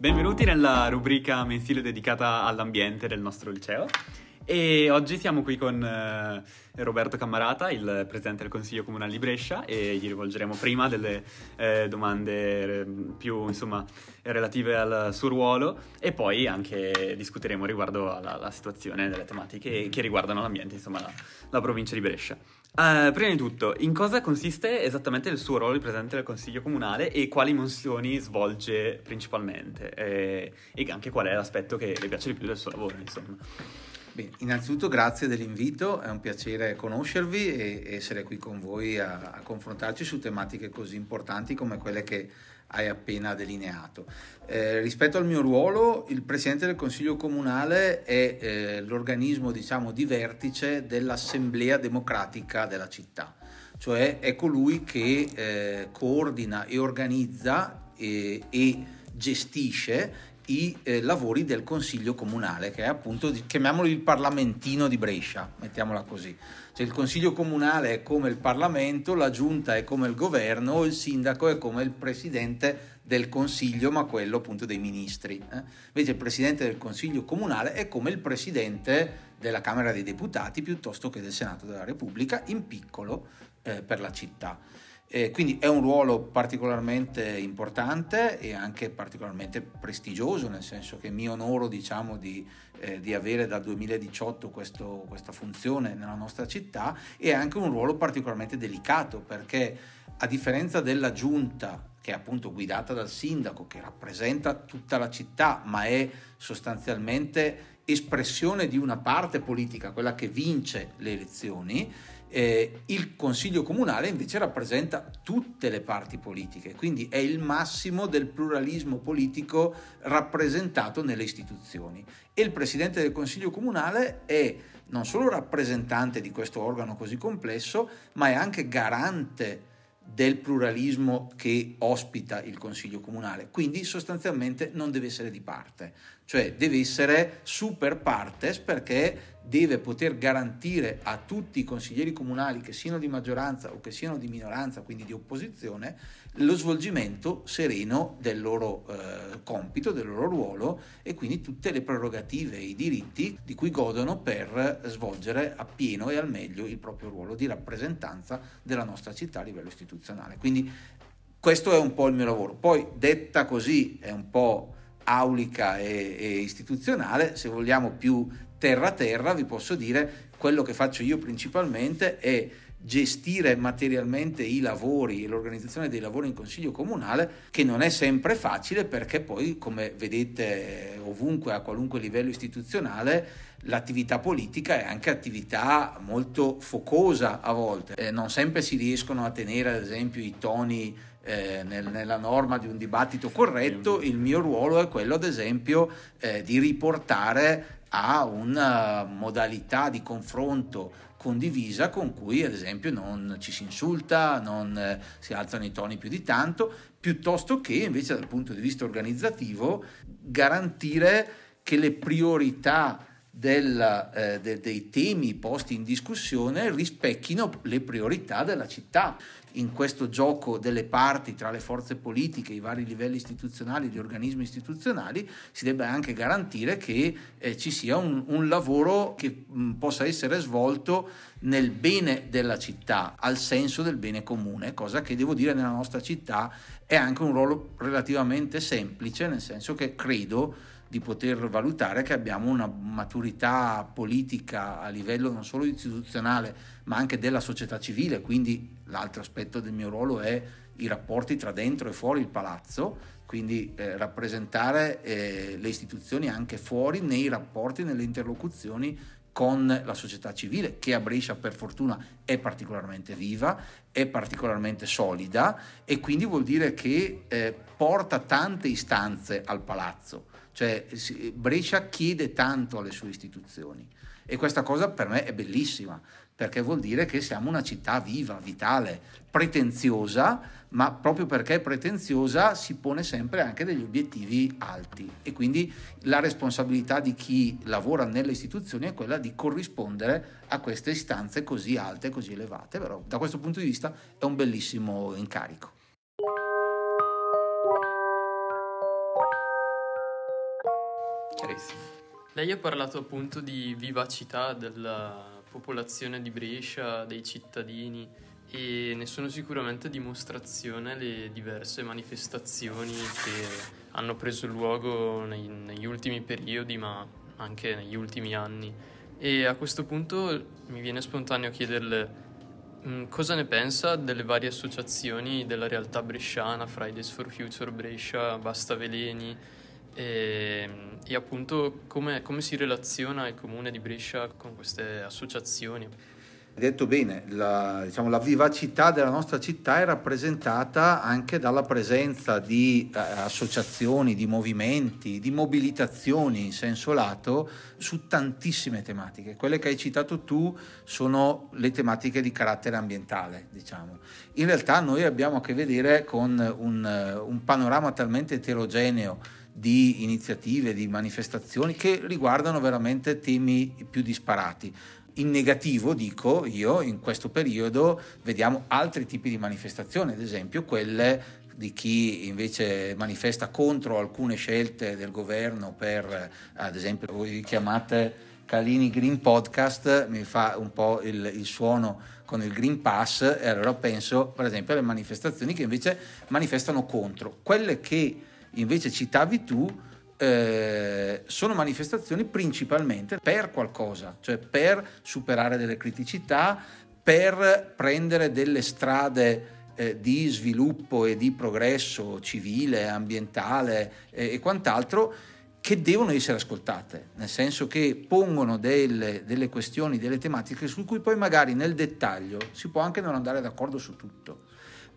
Benvenuti nella rubrica mensile dedicata all'ambiente del nostro liceo. E oggi siamo qui con eh, Roberto Cammarata, il presidente del Consiglio Comunale di Brescia, e gli rivolgeremo prima delle eh, domande eh, più insomma, relative al suo ruolo e poi anche discuteremo riguardo alla, alla situazione delle tematiche che riguardano l'ambiente, insomma la, la provincia di Brescia. Uh, prima di tutto, in cosa consiste esattamente il suo ruolo di presidente del Consiglio Comunale e quali funzioni svolge principalmente? E, e anche qual è l'aspetto che le piace di più del suo lavoro, insomma. Bene, innanzitutto grazie dell'invito, è un piacere conoscervi e essere qui con voi a, a, confrontarci su tematiche così importanti come quelle che hai appena delineato. Eh, rispetto al mio ruolo, il Presidente del Consiglio Comunale è eh, l'organismo diciamo, di vertice dell'Assemblea Democratica della città, cioè è colui che eh, coordina e organizza e gestisce i eh, lavori del Consiglio Comunale, che è appunto, chiamiamolo il Parlamentino di Brescia, mettiamola così. Cioè il Consiglio Comunale è come il Parlamento, la Giunta è come il Governo, il Sindaco è come il Presidente del Consiglio, ma quello appunto dei ministri. Eh? Invece il Presidente del Consiglio Comunale è come il Presidente della Camera dei Deputati piuttosto che del Senato della Repubblica, in piccolo eh, per la città. Eh, quindi è un ruolo particolarmente importante e anche particolarmente prestigioso, nel senso che mi onoro diciamo, di, eh, di avere dal 2018 questo, questa funzione nella nostra città e anche un ruolo particolarmente delicato perché a differenza della giunta che è appunto guidata dal sindaco che rappresenta tutta la città ma è sostanzialmente espressione di una parte politica, quella che vince le elezioni, eh, il Consiglio Comunale invece rappresenta tutte le parti politiche, quindi è il massimo del pluralismo politico rappresentato nelle istituzioni. E il Presidente del Consiglio Comunale è non solo rappresentante di questo organo così complesso, ma è anche garante del pluralismo che ospita il Consiglio Comunale, quindi sostanzialmente non deve essere di parte, cioè deve essere super partes perché deve poter garantire a tutti i consiglieri comunali che siano di maggioranza o che siano di minoranza, quindi di opposizione, lo svolgimento sereno del loro eh, compito, del loro ruolo e quindi tutte le prerogative e i diritti di cui godono per svolgere appieno e al meglio il proprio ruolo di rappresentanza della nostra città a livello istituzionale. Quindi questo è un po' il mio lavoro. Poi detta così è un po' aulica e, e istituzionale, se vogliamo più terra terra, vi posso dire quello che faccio io principalmente è gestire materialmente i lavori e l'organizzazione dei lavori in consiglio comunale che non è sempre facile perché poi come vedete ovunque a qualunque livello istituzionale l'attività politica è anche attività molto focosa a volte. Eh, non sempre si riescono a tenere ad esempio i toni eh, nel, nella norma di un dibattito corretto il mio ruolo è quello ad esempio eh, di riportare a una modalità di confronto condivisa con cui ad esempio non ci si insulta, non eh, si alzano i toni più di tanto, piuttosto che invece dal punto di vista organizzativo garantire che le priorità del, eh, de, dei temi posti in discussione rispecchino le priorità della città. In questo gioco delle parti tra le forze politiche, i vari livelli istituzionali, gli organismi istituzionali, si debba anche garantire che eh, ci sia un, un lavoro che mh, possa essere svolto nel bene della città, al senso del bene comune, cosa che devo dire nella nostra città è anche un ruolo relativamente semplice, nel senso che credo di poter valutare che abbiamo una maturità politica a livello non solo istituzionale ma anche della società civile, quindi l'altro aspetto del mio ruolo è i rapporti tra dentro e fuori il palazzo, quindi eh, rappresentare eh, le istituzioni anche fuori nei rapporti, nelle interlocuzioni con la società civile che a Brescia per fortuna è particolarmente viva, è particolarmente solida e quindi vuol dire che eh, porta tante istanze al palazzo cioè Brescia chiede tanto alle sue istituzioni. E questa cosa per me è bellissima perché vuol dire che siamo una città viva, vitale, pretenziosa, ma proprio perché è pretenziosa si pone sempre anche degli obiettivi alti. E quindi la responsabilità di chi lavora nelle istituzioni è quella di corrispondere a queste istanze così alte, così elevate, però da questo punto di vista è un bellissimo incarico. Lei ha parlato appunto di vivacità della popolazione di Brescia, dei cittadini e ne sono sicuramente dimostrazione le diverse manifestazioni che hanno preso luogo nei, negli ultimi periodi ma anche negli ultimi anni. E a questo punto mi viene spontaneo chiederle Mm, cosa ne pensa delle varie associazioni della realtà bresciana, Fridays for Future Brescia, Basta Veleni e, e appunto come, come si relaziona il comune di Brescia con queste associazioni? detto bene, la, diciamo, la, vivacità della nostra città è rappresentata anche dalla presenza di eh, associazioni, di movimenti, di mobilitazioni in senso lato su tantissime tematiche. Quelle che hai citato tu sono le tematiche di carattere ambientale, diciamo. In realtà noi abbiamo a che vedere con un, un panorama talmente eterogeneo di iniziative, di manifestazioni che riguardano veramente temi più disparati in negativo, dico io, in questo periodo vediamo altri tipi di manifestazioni, ad esempio quelle di chi invece manifesta contro alcune scelte del governo per, ad esempio, voi chiamate Calini Green Podcast, mi fa un po' il, il suono con il Green Pass e allora penso per esempio alle manifestazioni che invece manifestano contro. Quelle che invece citavi tu eh, sono manifestazioni principalmente per qualcosa, cioè per superare delle criticità, per prendere delle strade eh, di sviluppo e di progresso civile, ambientale eh, e quant'altro che devono essere ascoltate, nel senso che pongono delle, delle questioni, delle tematiche su cui poi magari nel dettaglio si può anche non andare d'accordo su tutto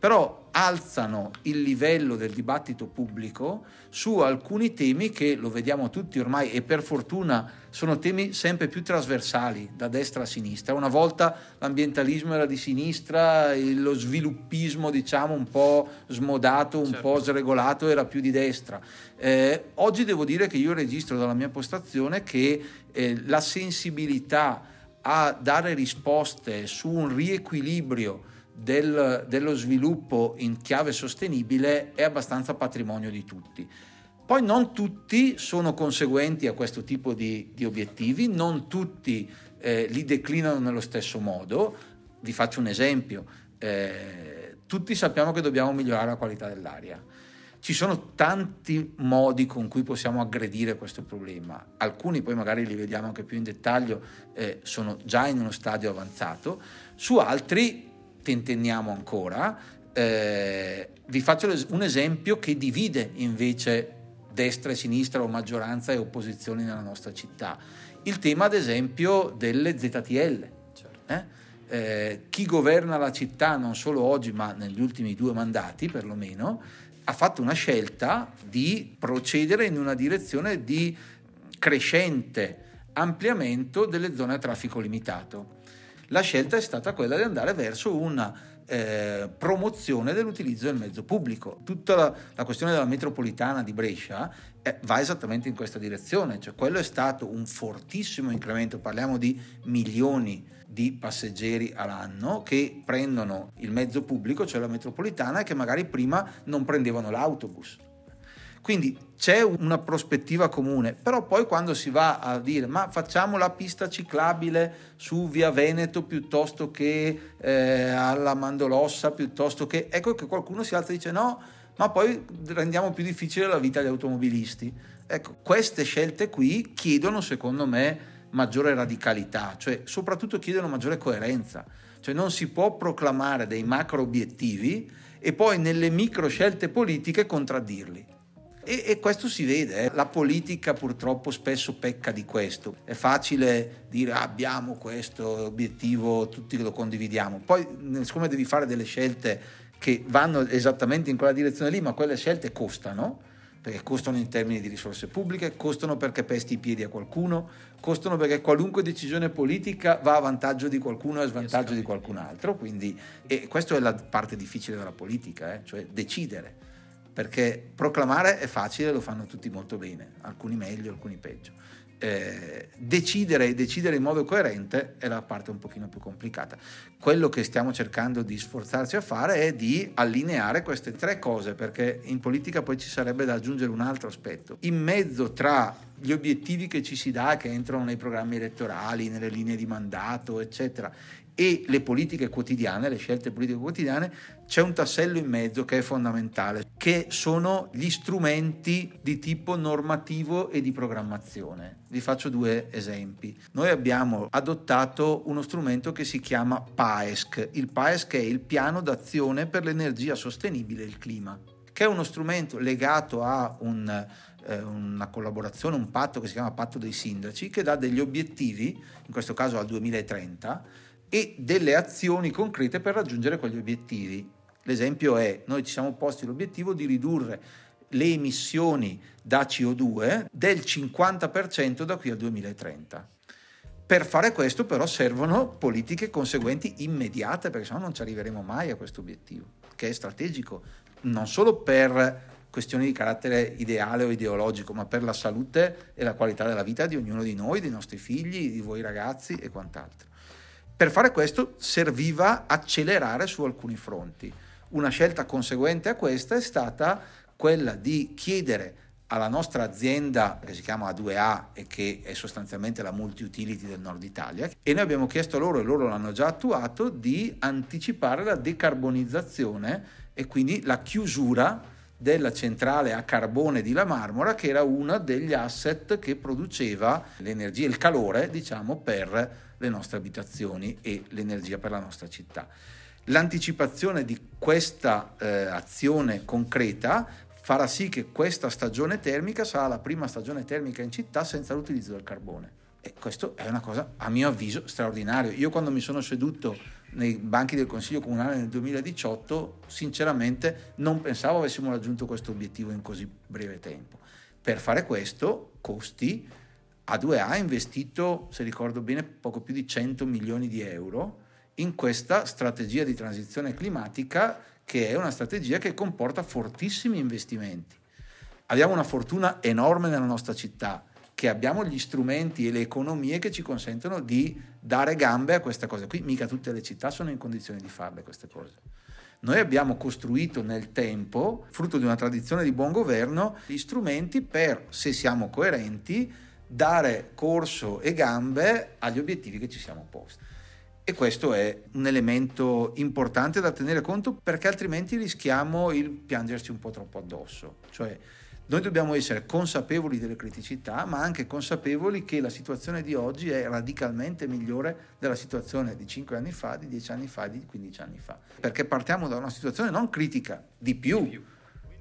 però alzano il livello del dibattito pubblico su alcuni temi che lo vediamo tutti ormai e per fortuna sono temi sempre più trasversali da destra a sinistra. Una volta l'ambientalismo era di sinistra, lo sviluppismo diciamo un po' smodato, un certo. po' sregolato era più di destra. Eh, oggi devo dire che io registro dalla mia postazione che eh, la sensibilità a dare risposte su un riequilibrio del, dello sviluppo in chiave sostenibile è abbastanza patrimonio di tutti. Poi non tutti sono conseguenti a questo tipo di, di obiettivi, non tutti eh, li declinano nello stesso modo. Vi faccio un esempio. Eh, tutti sappiamo che dobbiamo migliorare la qualità dell'aria. Ci sono tanti modi con cui possiamo aggredire questo problema. Alcuni poi magari li vediamo anche più in dettaglio, eh, sono già in uno stadio avanzato. Su altri tentenniamo ancora. Eh, vi faccio un esempio che divide invece destra e sinistra o maggioranza e opposizioni nella nostra città. Il tema, ad esempio, delle ZTL. Certo. Eh? Eh, chi governa la città, non solo oggi, ma negli ultimi due mandati perlomeno, ha fatto una scelta di procedere in una direzione di crescente ampliamento delle zone a traffico limitato la scelta è stata quella di andare verso una eh, promozione dell'utilizzo del mezzo pubblico. Tutta la, la questione della metropolitana di Brescia eh, va esattamente in questa direzione, cioè quello è stato un fortissimo incremento, parliamo di milioni di passeggeri all'anno che prendono il mezzo pubblico, cioè la metropolitana, e che magari prima non prendevano l'autobus. Quindi c'è una prospettiva comune, però poi quando si va a dire ma facciamo la pista ciclabile su via Veneto piuttosto che eh, alla Mandolossa, piuttosto che... Ecco che qualcuno si alza e dice no, ma poi rendiamo più difficile la vita agli automobilisti. Ecco, queste scelte qui chiedono secondo me maggiore radicalità, cioè soprattutto chiedono maggiore coerenza. Cioè non si può proclamare dei macro obiettivi e poi nelle micro scelte politiche contraddirli. E, e, questo si vede, eh. la politica purtroppo spesso pecca di questo. È facile dire ah, abbiamo questo obiettivo, tutti lo condividiamo. Poi, siccome devi fare delle scelte che vanno esattamente in quella direzione lì, ma quelle scelte costano, perché costano in termini di risorse pubbliche, costano perché pesti i piedi a qualcuno, costano perché qualunque decisione politica va a vantaggio di qualcuno e a svantaggio di qualcun altro. Quindi, e questa è la parte difficile della politica, eh? cioè decidere perché proclamare è facile, lo fanno tutti molto bene, alcuni meglio, alcuni peggio. eh, decidere, decidere in modo coerente è la parte un pochino più complicata. Quello che stiamo cercando di sforzarci a fare è di allineare queste tre cose, perché in politica poi ci sarebbe da aggiungere un altro aspetto. In mezzo tra gli obiettivi che ci si dà, che entrano nei programmi elettorali, nelle linee di mandato, eccetera, e le politiche quotidiane, le scelte politiche quotidiane, c'è un tassello in mezzo che è fondamentale, che sono gli strumenti di tipo normativo e di programmazione. Vi faccio due esempi. Noi abbiamo adottato uno strumento che si chiama PAESC. Il PAESC è il piano d'azione per l'energia sostenibile e il clima, che è uno strumento legato a un, eh, una collaborazione, un patto che si chiama Patto dei Sindaci, che dà degli obiettivi, in questo caso al 2030, e delle azioni concrete per raggiungere quegli obiettivi. L'esempio è, noi ci siamo posti l'obiettivo di ridurre le emissioni da CO2 del 50% da qui al 2030. Per fare questo però servono politiche conseguenti immediate perché sennò non ci arriveremo mai a questo obiettivo, che è strategico non solo per questioni di carattere ideale o ideologico, ma per la salute e la qualità della vita di ognuno di noi, dei nostri figli, di voi ragazzi e quant'altro. Per fare questo serviva accelerare su alcuni fronti. Una scelta conseguente a questa è stata quella di chiedere alla nostra azienda che si chiama A2A e che è sostanzialmente la multi-utility del nord Italia e noi abbiamo chiesto loro e loro l'hanno già attuato di anticipare la decarbonizzazione e quindi la chiusura della centrale a carbone di La Marmora che era uno degli asset che produceva l'energia, il calore diciamo per le nostre abitazioni e l'energia per la nostra città. L'anticipazione di questa eh, azione concreta farà sì che questa stagione termica sarà la prima stagione termica in città senza l'utilizzo del carbone. E questo è una cosa, a mio avviso, straordinaria. Io quando mi sono seduto nei banchi del Consiglio Comunale nel 2018, sinceramente non pensavo avessimo raggiunto questo obiettivo in così breve tempo. Per fare questo, costi, A2A ha investito, se ricordo bene, poco più di 100 milioni di euro in questa strategia di transizione climatica che è una strategia che comporta fortissimi investimenti. Abbiamo una fortuna enorme nella nostra città, che abbiamo gli strumenti e le economie che ci consentono di dare gambe a questa cosa. Qui mica tutte le città sono in condizione di farle queste cose. Noi abbiamo costruito nel tempo, frutto di una tradizione di buon governo, gli strumenti per, se siamo coerenti, dare corso e gambe agli obiettivi che ci siamo posti. E questo è un elemento importante da tenere conto perché altrimenti rischiamo il piangerci un po' troppo addosso. Cioè, noi dobbiamo essere consapevoli delle criticità, ma anche consapevoli che la situazione di oggi è radicalmente migliore della situazione di 5 anni fa, di 10 anni fa, di 15 anni fa. Perché partiamo da una situazione non critica, di più. Di più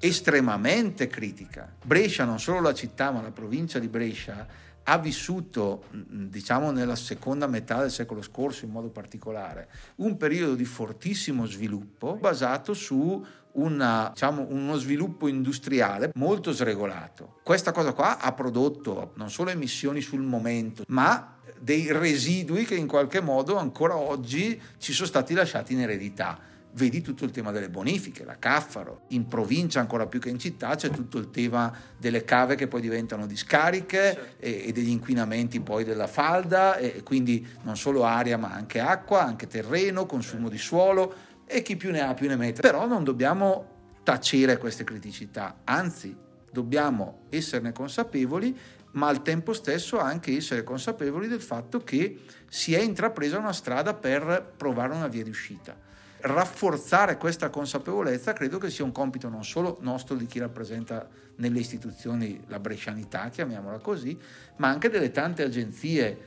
estremamente critica. Brescia, non solo la città, ma la provincia di Brescia, ha vissuto, diciamo nella seconda metà del secolo scorso in modo particolare, un periodo di fortissimo sviluppo basato su una, diciamo, uno sviluppo industriale molto sregolato. Questa cosa qua ha prodotto non solo emissioni sul momento, ma dei residui che in qualche modo ancora oggi ci sono stati lasciati in eredità vedi tutto il tema delle bonifiche, la Caffaro. In provincia ancora più che in città c'è tutto il tema delle cave che poi diventano discariche certo. e, e, degli inquinamenti poi della falda e, quindi non solo aria ma anche acqua, anche terreno, consumo di suolo e chi più ne ha più ne mette. Però non dobbiamo tacere queste criticità, anzi dobbiamo esserne consapevoli ma al tempo stesso anche essere consapevoli del fatto che si è intrapresa una strada per provare una via di uscita rafforzare questa consapevolezza credo che sia un compito non solo nostro di chi rappresenta nelle istituzioni la brescianità, chiamiamola così, ma anche delle tante agenzie,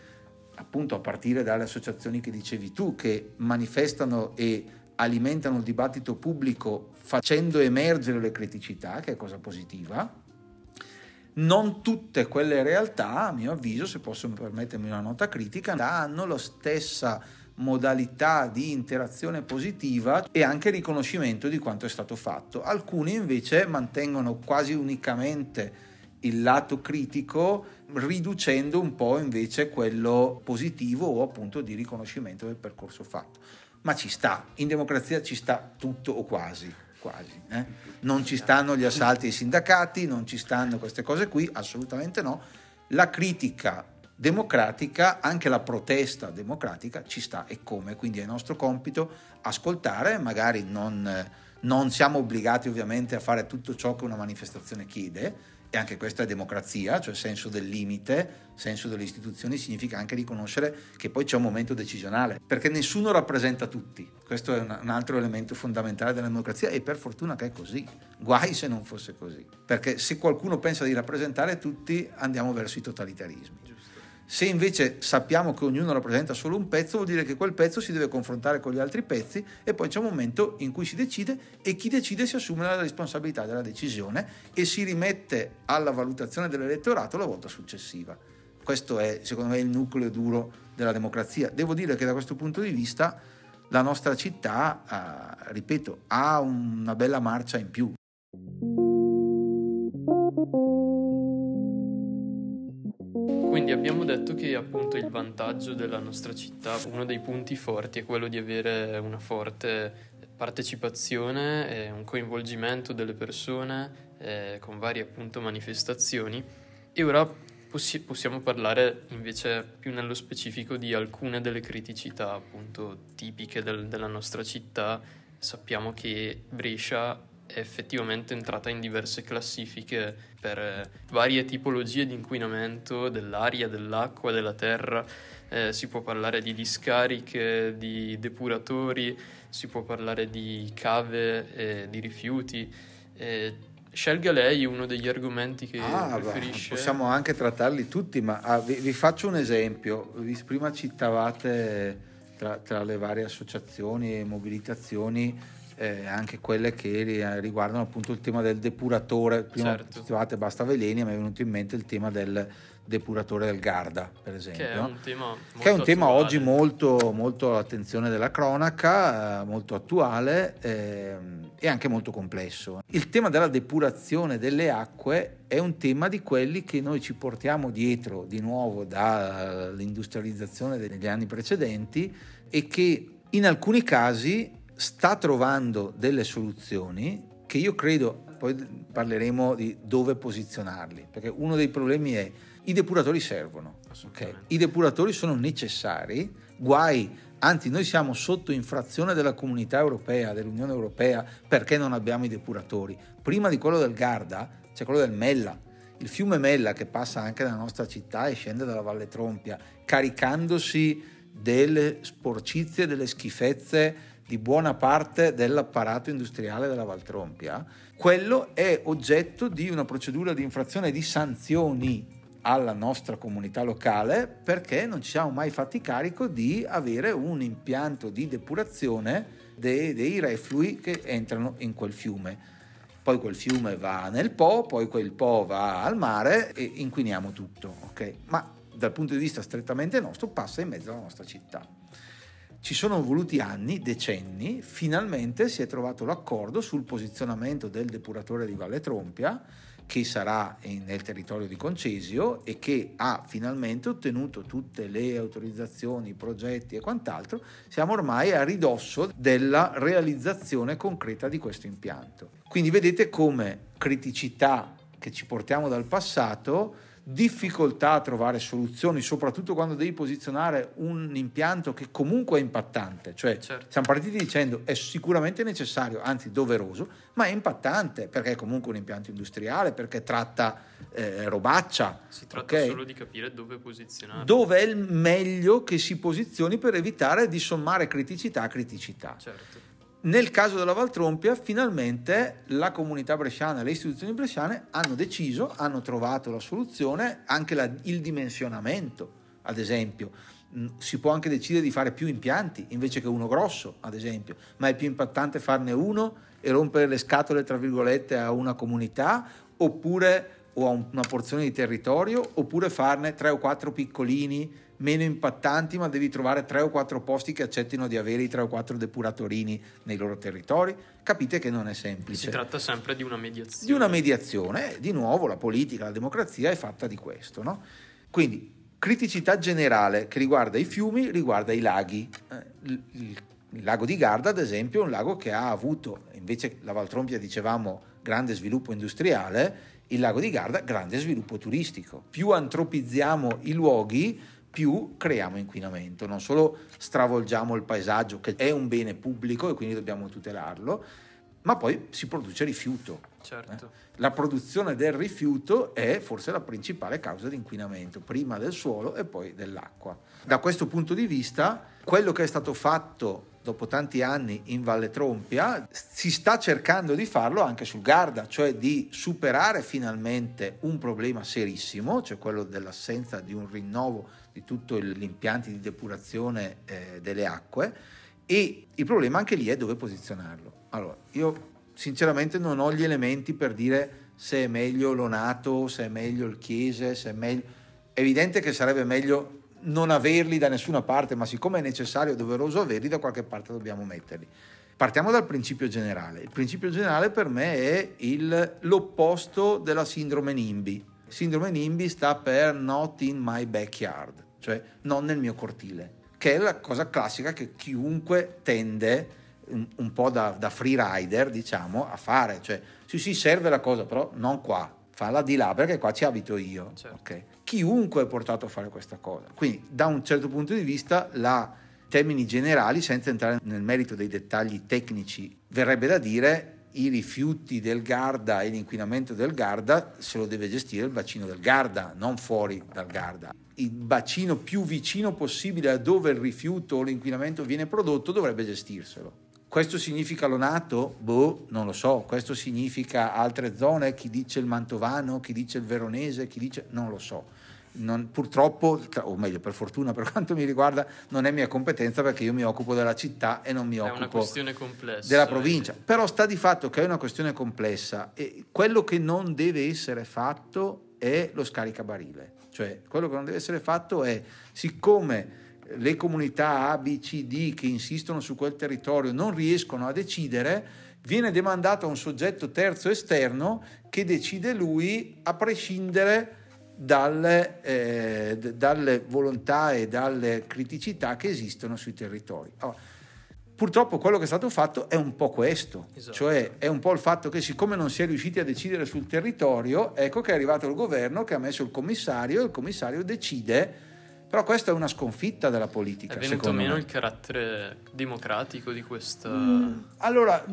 appunto a partire dalle associazioni che dicevi tu, che manifestano e alimentano il dibattito pubblico facendo emergere le criticità, che è cosa positiva. Non tutte quelle realtà, a mio avviso, se posso permettermi una nota critica, hanno la stessa modalità di interazione positiva e anche riconoscimento di quanto è stato fatto. Alcuni invece mantengono quasi unicamente il lato critico riducendo un po' invece quello positivo o appunto di riconoscimento del percorso fatto. Ma ci sta, in democrazia ci sta tutto o quasi. quasi eh? Non ci stanno gli assalti ai sindacati, non ci stanno queste cose qui, assolutamente no la critica democratica, anche la protesta democratica ci sta e come, quindi è nostro compito ascoltare, magari non, non siamo obbligati ovviamente a fare tutto ciò che una manifestazione chiede, e anche questa è democrazia, cioè senso del limite, senso delle istituzioni, significa anche riconoscere che poi c'è un momento decisionale, perché nessuno rappresenta tutti. Questo è un altro elemento fondamentale della democrazia e per fortuna che è così. Guai se non fosse così, perché se qualcuno pensa di rappresentare tutti andiamo verso i totalitarismi. Se invece sappiamo che ognuno rappresenta solo un pezzo, vuol dire che quel pezzo si deve confrontare con gli altri pezzi e poi c'è un momento in cui si decide e chi decide si assume la responsabilità della decisione e si rimette alla valutazione dell'elettorato la volta successiva. Questo è, secondo me, il nucleo duro della democrazia. Devo dire che da questo punto di vista la nostra città, eh, ripeto, ha una bella marcia in più. Quindi abbiamo detto che appunto il vantaggio della nostra città, uno dei punti forti è quello di avere una forte partecipazione e un coinvolgimento delle persone eh, con varie appunto manifestazioni e ora possi- possiamo parlare invece più nello specifico di alcune delle criticità appunto tipiche del- della nostra città. Sappiamo che Brescia è effettivamente entrata in diverse classifiche per eh, varie tipologie di inquinamento dell'aria, dell'acqua, della terra. Eh, si può parlare di discariche, di depuratori, si può parlare di cave, eh, di rifiuti. Eh, scelga lei uno degli argomenti che ah, preferisce. Beh, possiamo anche trattarli tutti, ma ah, vi, vi, faccio un esempio. Prima citavate tra, tra le varie associazioni e mobilitazioni eh, anche quelle che riguardano appunto il tema del depuratore. Prima certo. citavate Basta Veleni, mi è venuto in mente il tema del depuratore del Garda, per esempio. Che è un tema, è un tema oggi molto, molto all'attenzione della cronaca, eh, molto attuale eh, e anche molto complesso. Il tema della depurazione delle acque è un tema di quelli che noi ci portiamo dietro di nuovo dall'industrializzazione degli anni precedenti e che in alcuni casi sta trovando delle soluzioni che io credo, poi parleremo di dove posizionarli, perché uno dei problemi è i depuratori servono, okay? i depuratori sono necessari, guai, anzi noi siamo sotto infrazione della comunità europea, dell'Unione Europea, perché non abbiamo i depuratori. Prima di quello del Garda c'è quello del Mella, il fiume Mella che passa anche dalla nostra città e scende dalla Valle Trompia, caricandosi delle sporcizie, delle schifezze di buona parte dell'apparato industriale della Valtrompia, quello è oggetto di una procedura di infrazione di sanzioni alla nostra comunità locale perché non ci siamo mai fatti carico di avere un impianto di depurazione dei, dei reflui che entrano in quel fiume. Poi quel fiume va nel Po, poi quel Po va al mare e inquiniamo tutto, ok? Ma dal punto di vista strettamente nostro passa in mezzo alla nostra città. Ci sono voluti anni, decenni, finalmente si è trovato l'accordo sul posizionamento del depuratore di Valle Trompia che sarà nel territorio di Concesio e che ha finalmente ottenuto tutte le autorizzazioni, i progetti e quant'altro, siamo ormai a ridosso della realizzazione concreta di questo impianto. Quindi vedete come criticità che ci portiamo dal passato difficoltà a trovare soluzioni, soprattutto quando devi posizionare un impianto che comunque è impattante. Cioè, certo. siamo partiti dicendo è sicuramente necessario, anzi doveroso, ma è impattante perché è comunque un impianto industriale, perché tratta eh, robaccia. Si tratta okay? solo di capire dove posizionare. Dove è il meglio che si posizioni per evitare di sommare criticità a criticità. Certo. Nel caso della Valtrompia, finalmente la comunità bresciana e le istituzioni bresciane hanno deciso, hanno trovato la soluzione, anche la, il dimensionamento, ad esempio. Mm, si può anche decidere di fare più impianti invece che uno grosso, ad esempio, ma è più impattante farne uno e rompere le scatole, tra virgolette, a una comunità oppure o a una porzione di territorio, oppure farne tre o quattro piccolini meno impattanti, ma devi trovare tre o quattro posti che accettino di avere i tre o quattro depuratorini nei loro territori. Capite che non è semplice. Si tratta sempre di una mediazione. Di una mediazione, di nuovo la politica, la democrazia è fatta di questo. No? Quindi criticità generale che riguarda i fiumi, riguarda i laghi. Eh, Il lago di Garda, ad esempio, è un lago che ha avuto, invece la Valtrompia dicevamo grande sviluppo industriale, il lago di Garda grande sviluppo turistico. Più antropizziamo i luoghi, più creiamo inquinamento. Non solo stravolgiamo il paesaggio, che è un bene pubblico e quindi dobbiamo tutelarlo, ma poi si produce rifiuto. Certo. Eh? La produzione del rifiuto è forse la principale causa di inquinamento, prima del suolo e poi dell'acqua. Da questo punto di vista, quello che è stato fatto dopo tanti anni in Valle Trompia, si sta cercando di farlo anche sul Garda, cioè di superare finalmente un problema serissimo, cioè quello dell'assenza di un rinnovo di tutti gli impianti di depurazione eh, delle acque e il problema anche lì è dove posizionarlo. Allora, io sinceramente non ho gli elementi per dire se è meglio l'Onato, se è meglio il Chiese, se è meglio... È evidente che sarebbe meglio non averli da nessuna parte, ma siccome è necessario e doveroso averli, da qualche parte dobbiamo metterli. Partiamo dal principio generale. Il principio generale per me è il, l'opposto della sindrome NIMBY. Sindrome NIMBY sta per not in my backyard, cioè non nel mio cortile, che è la cosa classica che chiunque tende un, un po' da, da free rider, diciamo, a fare. Cioè, sì, sì, serve la cosa, però non qua, falla di là perché qua ci abito io. Certo. Okay? Chiunque è portato a fare questa cosa. Quindi, da un certo punto di vista, la termini generali, senza entrare nel merito dei dettagli tecnici, verrebbe da dire i rifiuti del Garda e l'inquinamento del Garda se lo deve gestire il bacino del Garda, non fuori dal Garda. Il bacino più vicino possibile a dove il rifiuto o l'inquinamento viene prodotto dovrebbe gestirselo. Questo significa l'Onato? Boh, non lo so. Questo significa altre zone? Chi dice il Mantovano, chi dice il Veronese, chi dice... non lo so. Non, purtroppo, o meglio per fortuna per quanto mi riguarda, non è mia competenza perché io mi occupo della città e non mi è occupo complessa, della provincia. Però sta di fatto che è una questione complessa e quello che non deve essere fatto è lo scaricabarile. Cioè, quello che non deve essere fatto è, siccome le comunità A, B, C, D che insistono su quel territorio non riescono a decidere, viene demandato a un soggetto terzo esterno che decide lui a prescindere dalle, eh, dalle volontà e dalle criticità che esistono sui territori. Allora, purtroppo quello che è stato fatto è un po' questo, esatto. cioè è un po' il fatto che siccome non si è riusciti a decidere sul territorio, ecco che è arrivato il governo che ha messo il commissario e il commissario decide però questa è una sconfitta della politica. È venuto meno me. il carattere democratico di questa... Mm, allora,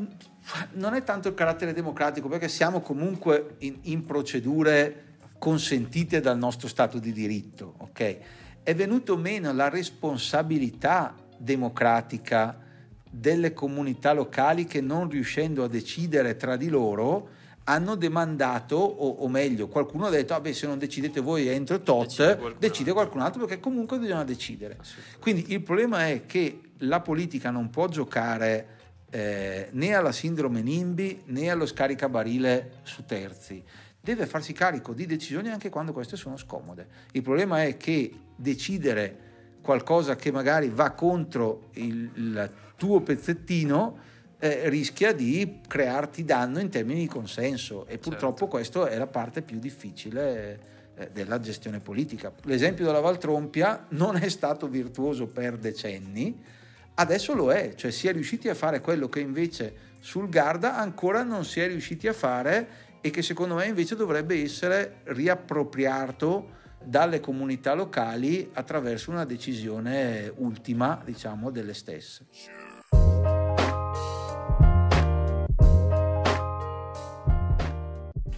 non è tanto il carattere democratico perché siamo comunque in, in procedure consentite dal nostro Stato di diritto, ok? È venuto meno la responsabilità democratica delle comunità locali che non riuscendo a decidere tra di loro hanno demandato, o, o, meglio, qualcuno ha detto, ah se non decidete voi entro tot, decide qualcun, decide qualcun altro perché comunque bisogna decidere. Quindi il problema è che la politica non può giocare eh, né alla sindrome NIMBY né allo scaricabarile su terzi. Deve farsi carico di decisioni anche quando queste sono scomode. Il problema è che decidere qualcosa che magari va contro il, il tuo pezzettino eh, rischia di crearti danno in termini di consenso e purtroppo certo. questa è la parte più difficile eh, della gestione politica. L'esempio della Valtrompia non è stato virtuoso per decenni, adesso lo è, cioè si è riusciti a fare quello che invece sul Garda ancora non si è riusciti a fare e che secondo me invece dovrebbe essere riappropriato dalle comunità locali attraverso una decisione ultima, diciamo, delle stesse.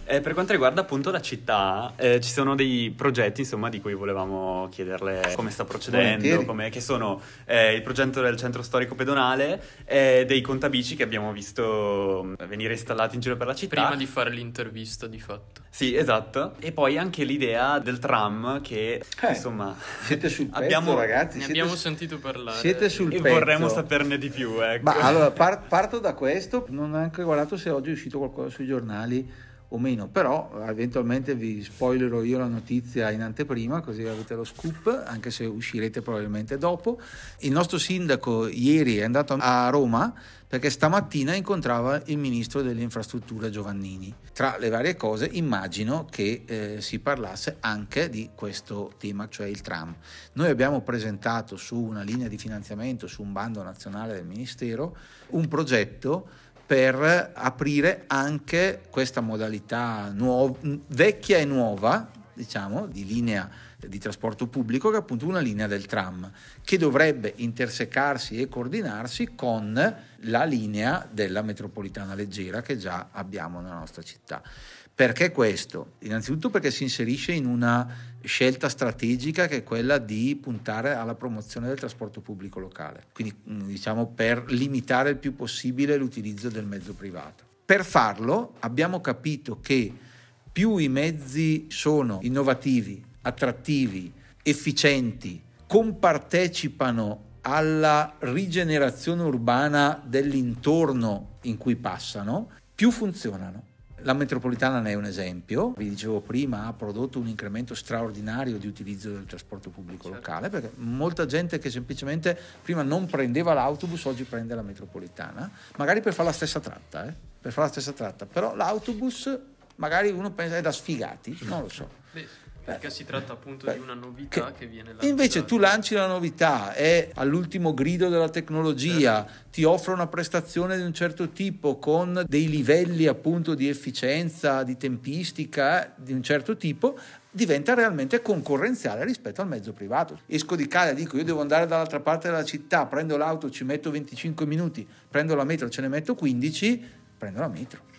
Eh, per quanto riguarda appunto la città, eh, ci sono dei progetti insomma di cui volevamo chiederle come sta procedendo, come, che sono eh, il progetto del centro storico pedonale e dei contabici che abbiamo visto mm, venire installati in giro per la città. Prima di fare l'intervista di fatto. Sì, esatto. E poi anche l'idea del tram che eh, insomma... Siete sul pezzo abbiamo, ragazzi. Ne abbiamo sentito parlare. Siete sul e pezzo. E vorremmo saperne di più, ecco. Ma allora par- parto da questo, non ho neanche guardato se oggi è uscito qualcosa sui giornali o meno, però eventualmente vi spoilerò io la notizia in anteprima così avete lo scoop, anche se uscirete probabilmente dopo. Il nostro sindaco ieri è andato a Roma perché stamattina incontrava il ministro delle infrastrutture Giovannini. Tra le varie cose immagino che eh, si parlasse anche di questo tema, cioè il tram. Noi abbiamo presentato su una linea di finanziamento, su un bando nazionale del Ministero, un progetto per aprire anche questa modalità nuova, vecchia e nuova, diciamo, di linea di trasporto pubblico, che è appunto una linea del tram, che dovrebbe intersecarsi e coordinarsi con la linea della metropolitana leggera che già abbiamo nella nostra città. Perché questo? Innanzitutto perché si inserisce in una scelta strategica che è quella di puntare alla promozione del trasporto pubblico locale, quindi mm, diciamo per limitare il più possibile l'utilizzo del mezzo privato. Per farlo abbiamo capito che più i mezzi sono innovativi, attrattivi, efficienti, compartecipano alla rigenerazione urbana dell'intorno in cui passano, più funzionano. La metropolitana ne è un esempio, vi dicevo prima, ha prodotto un incremento straordinario di utilizzo del trasporto pubblico certo. locale, perché molta gente che semplicemente prima non prendeva l'autobus oggi prende la metropolitana, magari per fare la stessa tratta, eh? per fare la stessa tratta, però l'autobus magari uno pensa è da sfigati, non lo so. Perché si tratta appunto Beh, di una novità che, che viene lanciata. Invece tu lanci la novità, è all'ultimo grido della tecnologia, certo. ti offre una prestazione di un certo tipo con dei livelli appunto di efficienza, di tempistica di un certo tipo, diventa realmente concorrenziale rispetto al mezzo privato. Esco di casa e dico io devo andare dall'altra parte della città, prendo l'auto, ci metto 25 minuti, prendo la metro, ce ne metto 15, prendo la metro.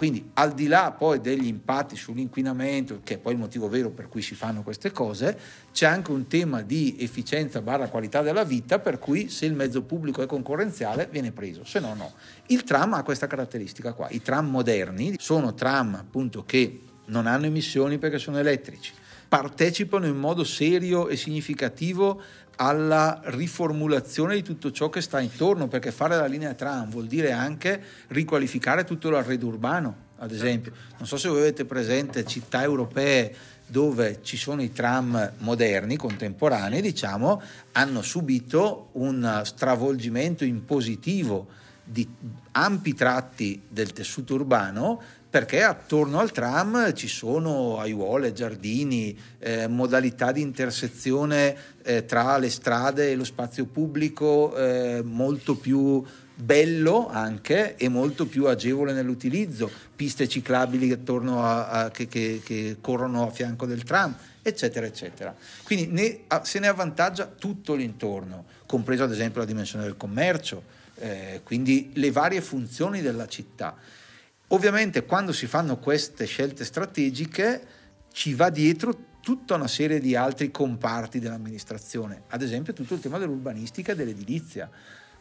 Quindi al di là poi degli impatti sull'inquinamento, che è poi il motivo vero per cui si fanno queste cose, c'è anche un tema di efficienza barra qualità della vita, per cui se il mezzo pubblico è concorrenziale viene preso, se no no. Il tram ha questa caratteristica qua. I tram moderni sono tram appunto che non hanno emissioni perché sono elettrici, partecipano in modo serio e significativo alla riformulazione di tutto ciò che sta intorno, perché fare la linea tram vuol dire anche riqualificare tutto l'arredo urbano, ad esempio. Non so se voi avete presente città europee dove ci sono i tram moderni, contemporanei, diciamo, hanno subito un stravolgimento in positivo di ampi tratti del tessuto urbano perché attorno al tram ci sono aiuole, giardini, eh, modalità di intersezione eh, tra le strade e lo spazio pubblico eh, molto più bello anche e molto più agevole nell'utilizzo, piste ciclabili a, a, che, che, che, corrono a fianco del tram, eccetera, eccetera. Quindi ne, a, se ne avvantaggia tutto l'intorno, compreso ad esempio la dimensione del commercio, eh, quindi le varie funzioni della città. Ovviamente quando si fanno queste scelte strategiche ci va dietro tutta una serie di altri comparti dell'amministrazione, ad esempio tutto il tema dell'urbanistica e dell'edilizia.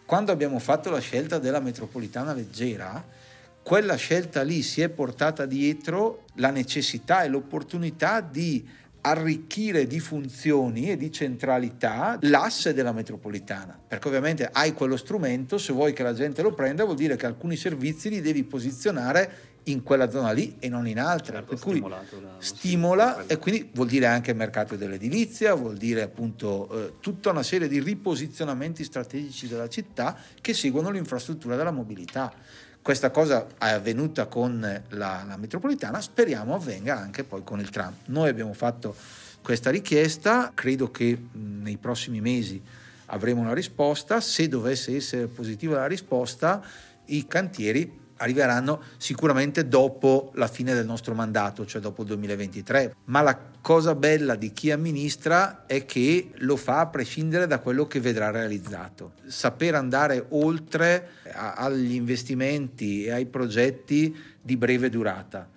Quando abbiamo fatto la scelta della metropolitana leggera, quella scelta lì si è portata dietro la necessità e l'opportunità di arricchire di funzioni e di centralità l'asse della metropolitana, perché ovviamente hai quello strumento, se vuoi che la gente lo prenda vuol dire che alcuni servizi li devi posizionare in quella zona lì e non in altre, certo, per cui stimola e quindi vuol dire anche il mercato dell'edilizia, vuol dire appunto eh, tutta una serie di riposizionamenti strategici della città che seguono l'infrastruttura della mobilità. Questa cosa è avvenuta con la, la metropolitana, speriamo avvenga anche poi con il tram. Noi abbiamo fatto questa richiesta, credo che nei prossimi mesi avremo una risposta, se dovesse essere positiva la risposta, i cantieri arriveranno sicuramente dopo la fine del nostro mandato, cioè dopo il 2023. Ma la cosa bella di chi amministra è che lo fa a prescindere da quello che vedrà realizzato. Saper andare oltre agli investimenti e ai progetti di breve durata,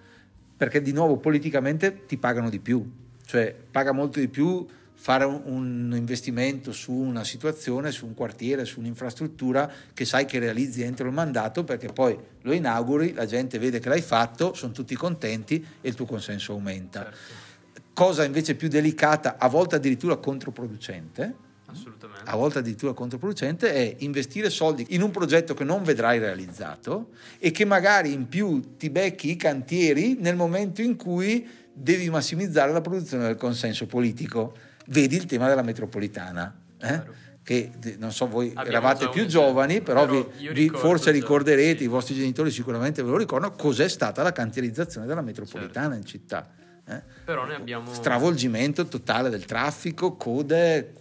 perché di nuovo politicamente ti pagano di più, cioè paga molto di più fare un investimento su una situazione, su un quartiere, su un'infrastruttura che sai che realizzi entro il mandato perché poi lo inauguri, la gente vede che l'hai fatto, sono tutti contenti e il tuo consenso aumenta. Certo. Cosa invece più delicata, a volte addirittura controproducente, Assolutamente. a volte addirittura controproducente, è investire soldi in un progetto che non vedrai realizzato e che magari in più ti becchi i cantieri nel momento in cui devi massimizzare la produzione del consenso politico. Vedi il tema della metropolitana. Eh? che non so voi Abbiamo eravate più giovani però, però vi, vi forse ricorderete sì. i vostri genitori sicuramente ve lo ricordano cos'è stata la cantierizzazione della metropolitana in città eh? Però ne abbiamo stravolgimento totale del traffico code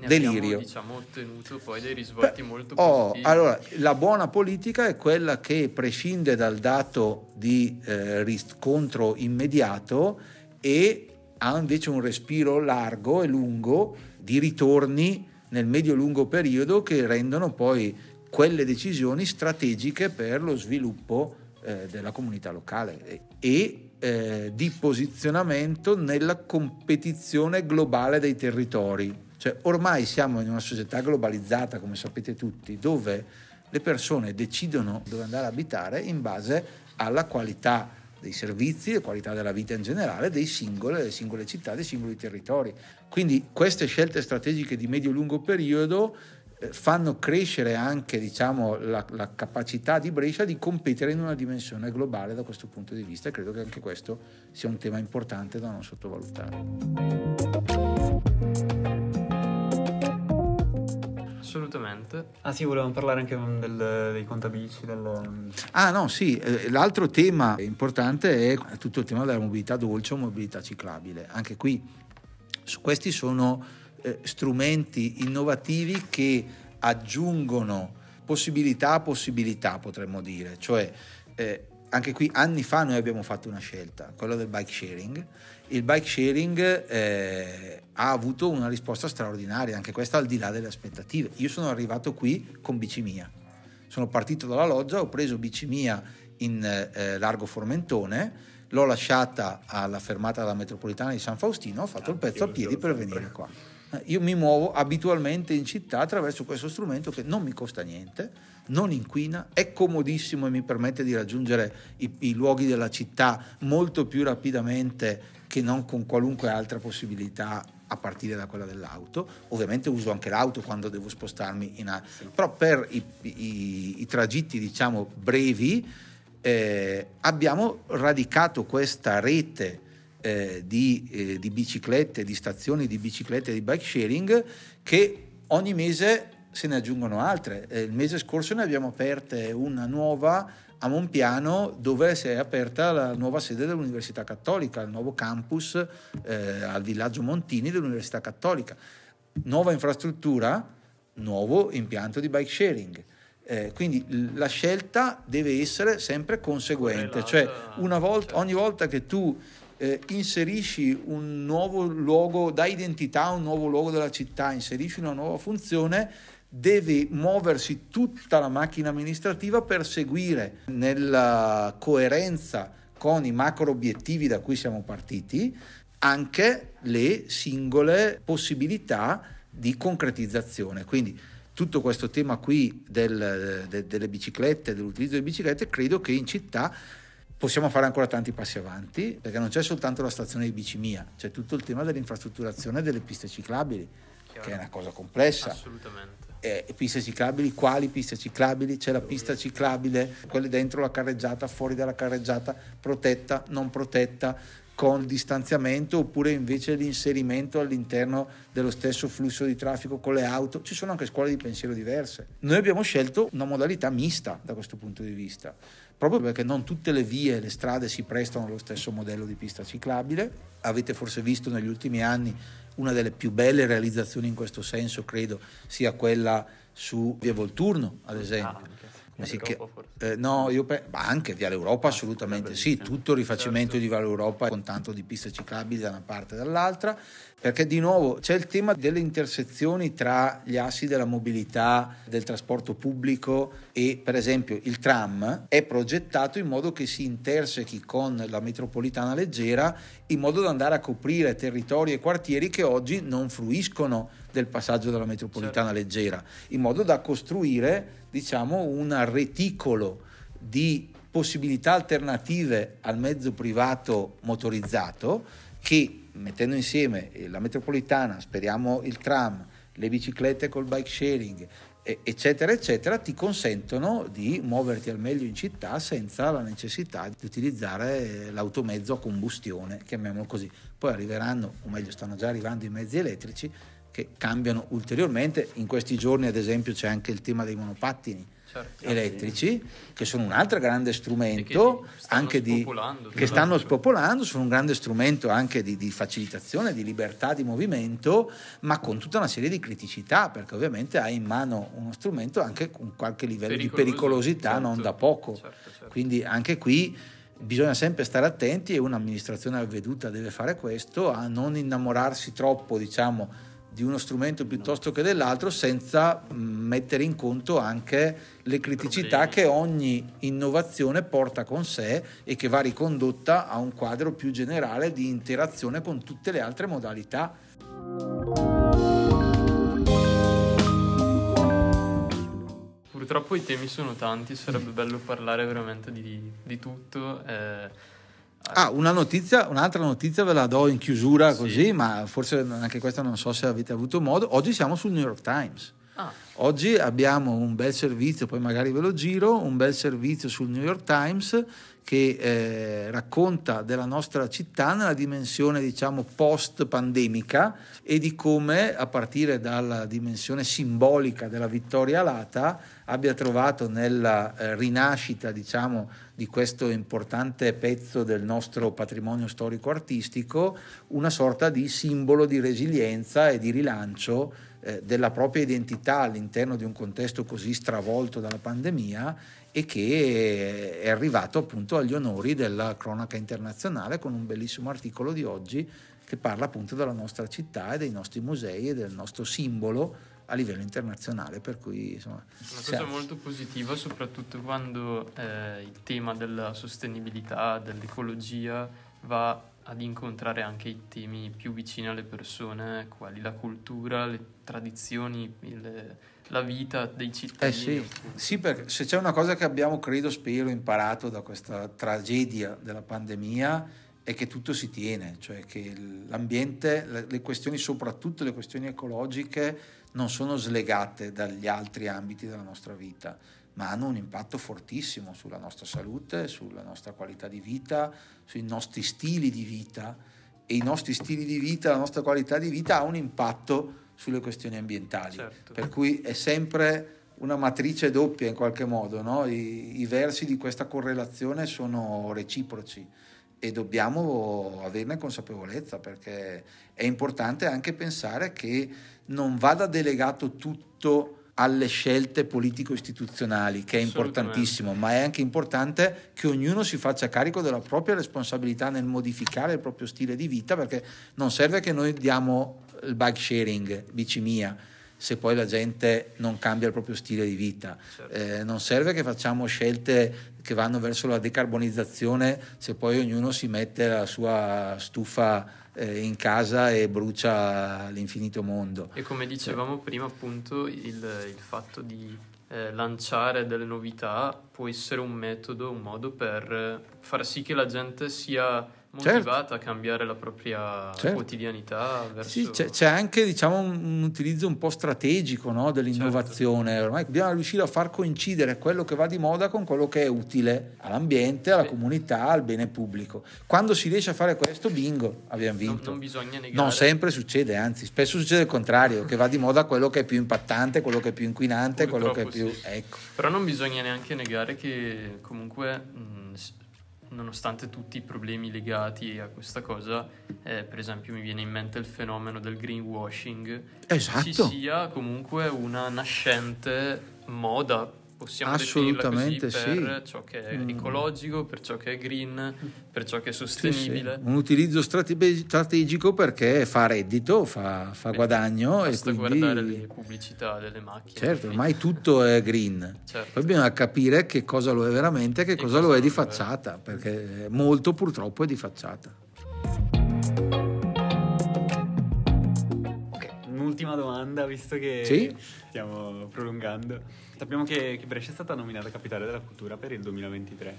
ne delirio abbiamo, diciamo ottenuto poi dei risvolti molto Oh, positivi. allora, la buona politica è quella che prescinde dal dato di eh, riscontro immediato e ha invece un respiro largo e lungo di ritorni nel medio-lungo periodo che rendono poi quelle decisioni strategiche per lo sviluppo eh, della comunità locale e, eh, di posizionamento nella competizione globale dei territori. Cioè, ormai siamo in una società globalizzata, come sapete tutti, dove le persone decidono dove andare a abitare in base alla qualità dei servizi, la qualità della vita in generale dei singole, delle singole città, dei singoli territori. Quindi queste scelte strategiche di medio-lungo periodo eh, fanno crescere anche diciamo, la, la, capacità di Brescia di competere in una dimensione globale da questo punto di vista e credo che anche questo sia un tema importante da non sottovalutare. Assolutamente. Ah sì, volevamo parlare anche del, dei contabici. Del... Ah no, sì, eh, l'altro tema importante è tutto il tema della mobilità dolce o mobilità ciclabile. Anche qui, su questi sono eh, strumenti innovativi che aggiungono possibilità a possibilità, potremmo dire. Cioè, eh, anche qui anni fa noi abbiamo fatto una scelta, quella del bike sharing. Il bike sharing eh, ha avuto una risposta straordinaria, anche questa al di là delle aspettative. Io sono arrivato qui con bici mia. Sono partito dalla loggia, ho preso bici mia in eh, Largo Formentone, l'ho lasciata alla fermata della metropolitana di San Faustino, ho fatto il pezzo a piedi per venire qua. Io mi muovo abitualmente in città attraverso questo strumento che non mi costa niente, non inquina, è comodissimo e mi permette di raggiungere i, i luoghi della città molto più rapidamente che non con qualunque altra possibilità a partire da quella dell'auto. Ovviamente uso anche l'auto quando devo spostarmi in a... però per i, i, i tragitti diciamo brevi eh, abbiamo radicato questa rete eh, di, eh, di biciclette, di stazioni di biciclette di bike sharing che ogni mese se ne aggiungono altre. Eh, il mese scorso ne abbiamo aperte una nuova a Monpiano dove si è aperta la nuova sede dell'Università Cattolica, il nuovo campus eh, al villaggio Montini dell'Università Cattolica. Nuova infrastruttura, nuovo impianto di bike sharing. Eh, quindi la scelta deve essere sempre conseguente, cioè volta, ogni volta che tu eh, inserisci un nuovo luogo, dai identità un nuovo luogo della città, inserisci una nuova funzione, deve muoversi tutta la macchina amministrativa per seguire nella coerenza con i macro obiettivi da cui siamo partiti anche le singole possibilità di concretizzazione. Quindi tutto questo tema qui del, de, delle biciclette, dell'utilizzo delle biciclette, credo che in città possiamo fare ancora tanti passi avanti, perché non c'è soltanto la stazione di Bicimia, c'è tutto il tema dell'infrastrutturazione delle piste ciclabili, Chiaro. che è una cosa complessa. Assolutamente. Eh, piste ciclabili, quali piste ciclabili? C'è la pista ciclabile, quelle dentro la carreggiata, fuori dalla carreggiata, protetta, non protetta, con distanziamento oppure invece l'inserimento all'interno dello stesso flusso di traffico con le auto. Ci sono anche scuole di pensiero diverse. Noi abbiamo scelto una modalità mista da questo punto di vista, proprio perché non tutte le vie e le strade si prestano allo stesso modello di pista ciclabile. Avete forse visto negli ultimi anni una delle più belle realizzazioni in questo senso, credo, sia quella su Via Volturno, ad esempio. Ah, che, eh, no, io pe- ma anche Via l'Europa assolutamente sì, tutto il rifacimento certo. di Via l'Europa con tanto di piste ciclabili da una parte e dall'altra, perché di nuovo c'è il tema delle intersezioni tra gli assi della mobilità, del trasporto pubblico e per esempio il tram è progettato in modo che si intersechi con la metropolitana leggera in modo da andare a coprire territori e quartieri che oggi non fruiscono del passaggio della metropolitana certo. leggera, in modo da costruire diciamo un reticolo di possibilità alternative al mezzo privato motorizzato che mettendo insieme la metropolitana, speriamo il tram le biciclette col bike sharing, eccetera, eccetera, ti consentono di muoverti al meglio in città senza la necessità di utilizzare l'automezzo a combustione, chiamiamolo così. Poi arriveranno, o meglio stanno già arrivando i mezzi elettrici che cambiano ulteriormente. In questi giorni, ad esempio, c'è anche il tema dei monopattini certo. elettrici, che sono un altro grande strumento che anche di, che stanno spopolando, sono un grande strumento anche di, di, facilitazione, di libertà di movimento, ma con tutta una serie di criticità, perché ovviamente hai in mano uno strumento anche con qualche livello di pericolosità certo. non da poco. Certo, certo. Quindi anche qui bisogna sempre stare attenti e un'amministrazione avveduta deve fare questo, a non innamorarsi troppo, diciamo, di uno strumento piuttosto che dell'altro senza mettere in conto anche le criticità che ogni innovazione porta con sé e che va ricondotta a un quadro più generale di interazione con tutte le altre modalità. Purtroppo i temi sono tanti, sarebbe bello parlare veramente di, di tutto. Eh Ah, una notizia, un'altra notizia ve la do in chiusura così, sì. ma forse anche questa non so se avete avuto modo. Oggi siamo sul New York Times. Ah. Oggi abbiamo un bel servizio, poi magari ve lo giro, un bel servizio sul New York Times che eh, racconta della nostra città nella dimensione diciamo post pandemica e di come a partire dalla dimensione simbolica della vittoria alata abbia trovato nella eh, rinascita diciamo di questo importante pezzo del nostro patrimonio storico artistico una sorta di simbolo di resilienza e di rilancio eh, della propria identità all'interno di un contesto così stravolto dalla pandemia e che è arrivato appunto agli onori della cronaca internazionale con un bellissimo articolo di oggi che parla appunto della nostra città e dei nostri musei e del nostro simbolo a livello internazionale, per cui insomma... Una cosa molto positiva soprattutto quando eh, il tema della sostenibilità, dell'ecologia va ad incontrare anche i temi più vicini alle persone, quali la cultura, le tradizioni, il, la vita dei cittadini. Eh sì. sì, perché se c'è una cosa che abbiamo, credo, spero, imparato da questa tragedia della pandemia è che tutto si tiene, cioè che l'ambiente, le questioni, soprattutto le questioni ecologiche, non sono slegate dagli altri ambiti della nostra vita, ma hanno un impatto fortissimo sulla nostra salute, sulla nostra qualità di vita, sui nostri stili di vita e i nostri stili di vita, la nostra qualità di vita ha un impatto sulle questioni ambientali. Certo. Per cui è sempre una matrice doppia in qualche modo, no? I, I, versi di questa correlazione sono reciproci e dobbiamo averne consapevolezza perché è importante anche pensare che non vada delegato tutto alle scelte politico-istituzionali, che è importantissimo, ma è anche importante che ognuno si faccia carico della propria responsabilità nel modificare il proprio stile di vita, perché non serve che noi diamo il bike sharing, bici mia, se poi la gente non cambia il proprio stile di vita. Certo. Eh, non serve che facciamo scelte che vanno verso la decarbonizzazione se poi ognuno si mette la sua stufa eh, in casa e brucia l'infinito mondo. E come dicevamo cioè. prima, appunto, il, il fatto di eh, lanciare delle novità può essere un metodo, un modo per far sì che la gente sia motivata certo. a cambiare la propria certo. quotidianità. Verso... Sì, c'è, c'è, anche diciamo, un, utilizzo un po' strategico no, dell'innovazione. Certo. Ormai dobbiamo riuscire a far coincidere quello che va di moda con quello che è utile all'ambiente, alla sì. comunità, al bene pubblico. Quando si riesce a fare questo, bingo, abbiamo vinto. Non, non bisogna negare. Non sempre succede, anzi, spesso succede il contrario, che va di moda quello che è più impattante, quello che è più inquinante, Purtroppo quello che è più... Sì. Ecco. Però non bisogna neanche negare che comunque... Mh, nonostante tutti i problemi legati a questa cosa, eh, per esempio mi viene in mente il fenomeno del greenwashing, esatto. ci sia comunque una nascente moda possiamo Assolutamente così, per ciò che è mm. ecologico, per ciò che è green, per ciò che è sostenibile. Sì, sì. Un utilizzo strate- strategico perché fa reddito, fa, fa Beh, guadagno. Basta e quindi... guardare le pubblicità delle macchine. Certo, ormai tutto è green. Certo. Poi bisogna capire che cosa lo è veramente che cosa, cosa, lo è di facciata, perché molto purtroppo è di facciata. Un'ultima domanda, visto che sì? stiamo prolungando. Sappiamo che, che Brescia è stata nominata capitale della cultura per il 2023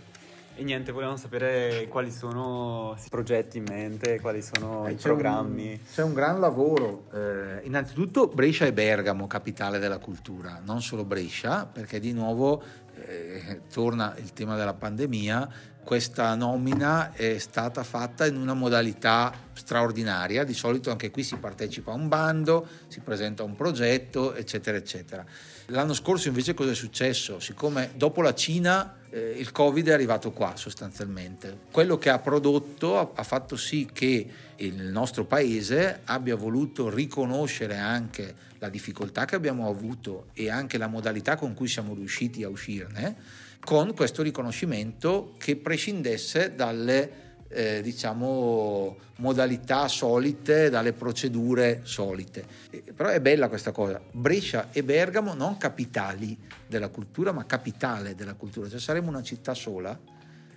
E niente, volevamo sapere quali sono i progetti in mente, quali sono Eh, i c'è programmi. Un, c'è un gran lavoro. Eh, innanzitutto Brescia e Bergamo, capitale della cultura, non solo Brescia, perché di nuovo eh, torna il tema della pandemia. Questa nomina è stata fatta in una modalità straordinaria, di solito anche qui si partecipa a un bando, si presenta un progetto, eccetera, eccetera. L'anno scorso invece cosa è successo? Siccome dopo la Cina eh, il Covid è arrivato qua sostanzialmente, quello che ha prodotto ha, ha fatto sì che il nostro paese abbia voluto riconoscere anche la difficoltà che abbiamo avuto e anche la modalità con cui siamo riusciti a uscirne, con questo riconoscimento che prescindesse dalle eh, diciamo modalità solite, dalle procedure solite. Eh, però è bella questa cosa. Brescia e Bergamo non capitali della cultura, ma capitale della cultura, cioè saremo una città sola.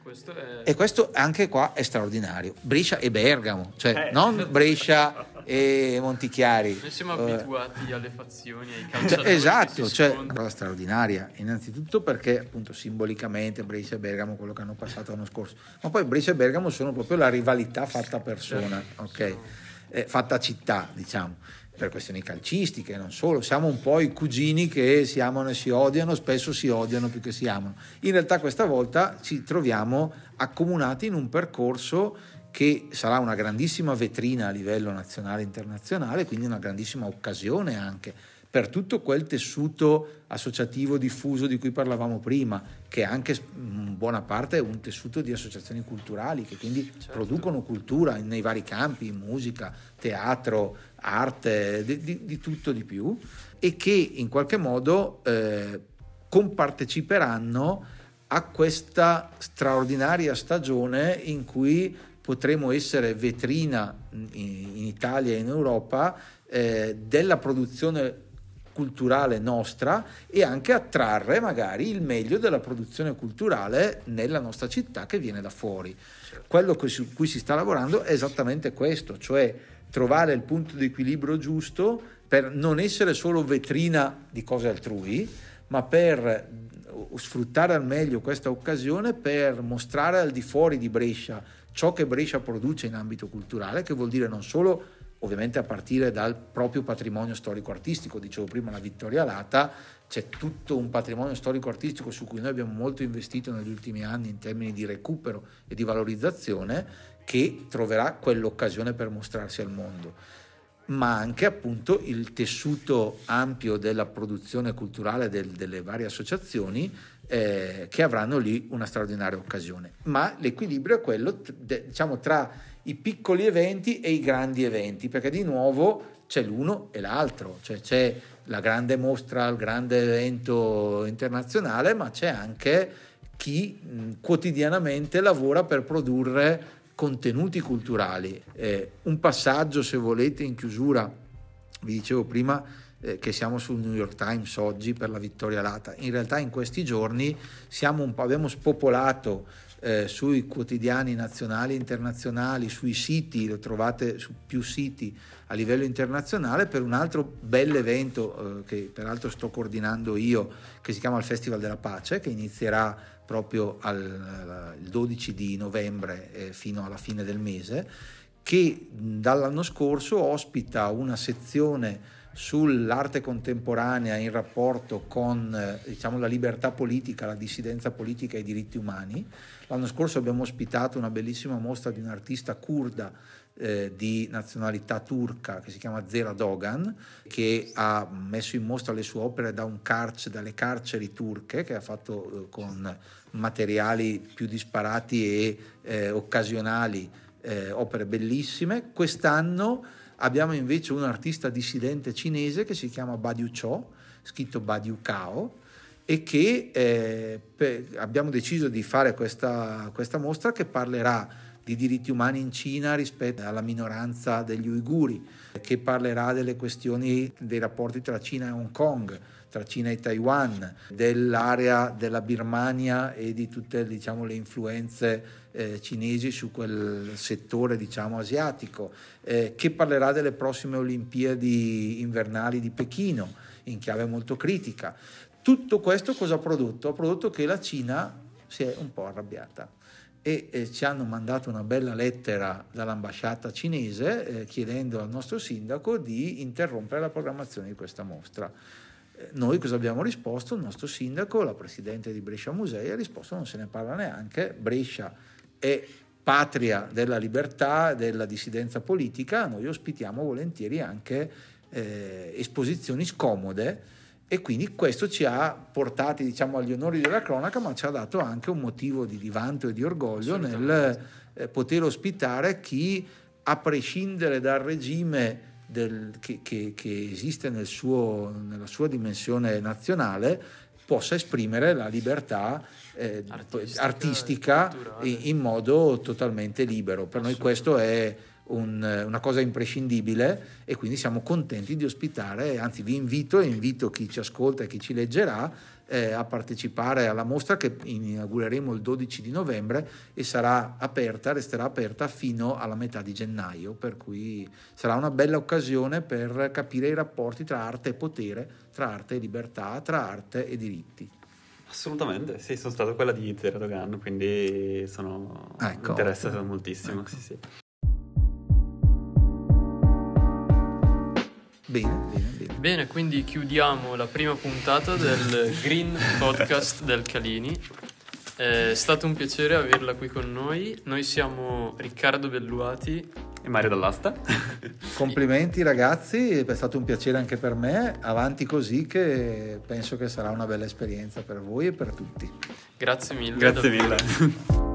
Questo è... E questo anche qua è straordinario. Brescia e Bergamo, cioè Eh. non Brescia e Montichiari. Noi siamo Eh, abituati alle fazioni, ai calciatori esatto, cioè una cosa straordinaria, innanzitutto perché appunto simbolicamente Brescia e Bergamo quello che hanno passato l'anno scorso, ma poi Brescia e Bergamo sono proprio la rivalità fatta persona, Certo, ok? sono- Eh, fatta città, diciamo, per questioni calcistiche, non solo, siamo un po' i cugini che si amano e si odiano, spesso si odiano più che si amano. In realtà questa volta ci troviamo accomunati in un percorso che sarà una grandissima vetrina a livello nazionale e internazionale, quindi una grandissima occasione anche per tutto quel tessuto associativo diffuso di cui parlavamo prima, che anche in buona parte è un tessuto di associazioni culturali che quindi Certo. producono cultura nei vari campi, musica, teatro, arte, di, di- di tutto di più, e che in qualche modo eh, comparteciperanno a questa straordinaria stagione in cui potremo essere vetrina in, Italia e in Europa eh, della produzione culturale nostra e anche attrarre magari il meglio della produzione culturale nella nostra città che viene da fuori. Quello che- su cui si sta lavorando è esattamente questo, cioè trovare il punto di equilibrio giusto per non essere solo vetrina di cose altrui, ma per eh, sfruttare al meglio questa occasione per mostrare al di fuori di Brescia ciò che Brescia produce in ambito culturale, che vuol dire non solo ovviamente a partire dal proprio patrimonio storico-artistico, dicevo prima la Vittoria Lata, c'è tutto un patrimonio storico-artistico su cui noi abbiamo molto investito negli ultimi anni in termini di recupero e di valorizzazione, che troverà quell'occasione per mostrarsi al mondo. Ma anche appunto il tessuto ampio della produzione culturale del- delle varie associazioni eh, che avranno lì una straordinaria occasione. Ma l'equilibrio è quello diciamo, tra i piccoli eventi e i grandi eventi, perché di nuovo c'è l'uno e l'altro, cioè c'è la grande mostra, il grande evento internazionale, ma c'è anche chi mh, quotidianamente lavora per produrre contenuti culturali. Eh, un passaggio, se volete, in chiusura, vi dicevo prima eh, che siamo sul New York Times oggi per la vittoria lata. In realtà in questi giorni abbiamo spopolato eh, sui quotidiani nazionali e internazionali, sui siti, lo trovate su più siti a livello internazionale per un altro bel evento eh, che peraltro sto coordinando io, che si chiama il Festival della Pace, che inizierà proprio al, il 12 di novembre eh, fino alla fine del mese, che dall'anno scorso ospita una sezione sull'arte contemporanea in rapporto con eh, diciamo, la libertà politica, la dissidenza politica e i diritti umani. L'anno scorso abbiamo ospitato una bellissima mostra di un artista kurda eh, di nazionalità turca che si chiama Zera Dogan, che ha messo in mostra le sue opere da carce, dalle carceri turche, che ha fatto eh, con materiali più disparati e eh, occasionali, eh, opere bellissime. Quest'anno abbiamo invece un artista dissidente cinese che si chiama Badiu Cho, scritto Badiu Cao, e che eh, per- abbiamo deciso di fare questa, questa mostra che parlerà di diritti umani in Cina rispetto alla minoranza degli uiguri, che parlerà delle questioni dei rapporti tra Cina e Hong Kong, tra Cina e Taiwan, dell'area della Birmania e di tutte diciamo, le influenze eh, cinesi su quel settore diciamo, asiatico, eh, che parlerà delle prossime Olimpiadi invernali di Pechino in chiave molto critica. Tutto questo cosa ha prodotto? Ha prodotto che la Cina si è un po' arrabbiata e eh, ci hanno mandato una bella lettera dall'ambasciata cinese eh, chiedendo al nostro sindaco di interrompere la programmazione di questa mostra. Eh, noi cosa abbiamo risposto? Il nostro sindaco, la presidente di Brescia Musei, ha risposto non se ne parla neanche, Brescia è patria della libertà, della dissidenza politica, noi ospitiamo volentieri anche eh, esposizioni scomode e quindi questo ci ha portati diciamo, agli onori della cronaca, ma ci ha dato anche un motivo di vanto e di orgoglio nel eh, poter ospitare chi, a prescindere dal regime del, che, che, che, esiste nel suo, nella sua dimensione nazionale, possa esprimere la libertà eh, artistica, artistica in, in, modo totalmente libero. Per noi questo è un, una cosa imprescindibile e quindi siamo contenti di ospitare, anzi vi invito e invito chi ci ascolta e chi ci leggerà eh, a partecipare alla mostra che inaugureremo il 12 di novembre e sarà aperta, resterà aperta fino alla metà di gennaio, per cui sarà una bella occasione per capire i rapporti tra arte e potere, tra arte e libertà, tra arte e diritti. Assolutamente, sì, sono stato quella di Zero Dogan, quindi sono ecco, interessato moltissimo. Ecco. Sì, sì. Bene, bene, bene. Bene, quindi chiudiamo la prima puntata del Green Podcast del Calini. È stato un piacere averla qui con noi. Noi siamo Riccardo Belluati e Mario Dall'Asta. Complimenti ragazzi, è stato un piacere anche per me. Avanti così che penso che sarà una bella esperienza per voi e per tutti. Grazie mille. Grazie davvero. mille.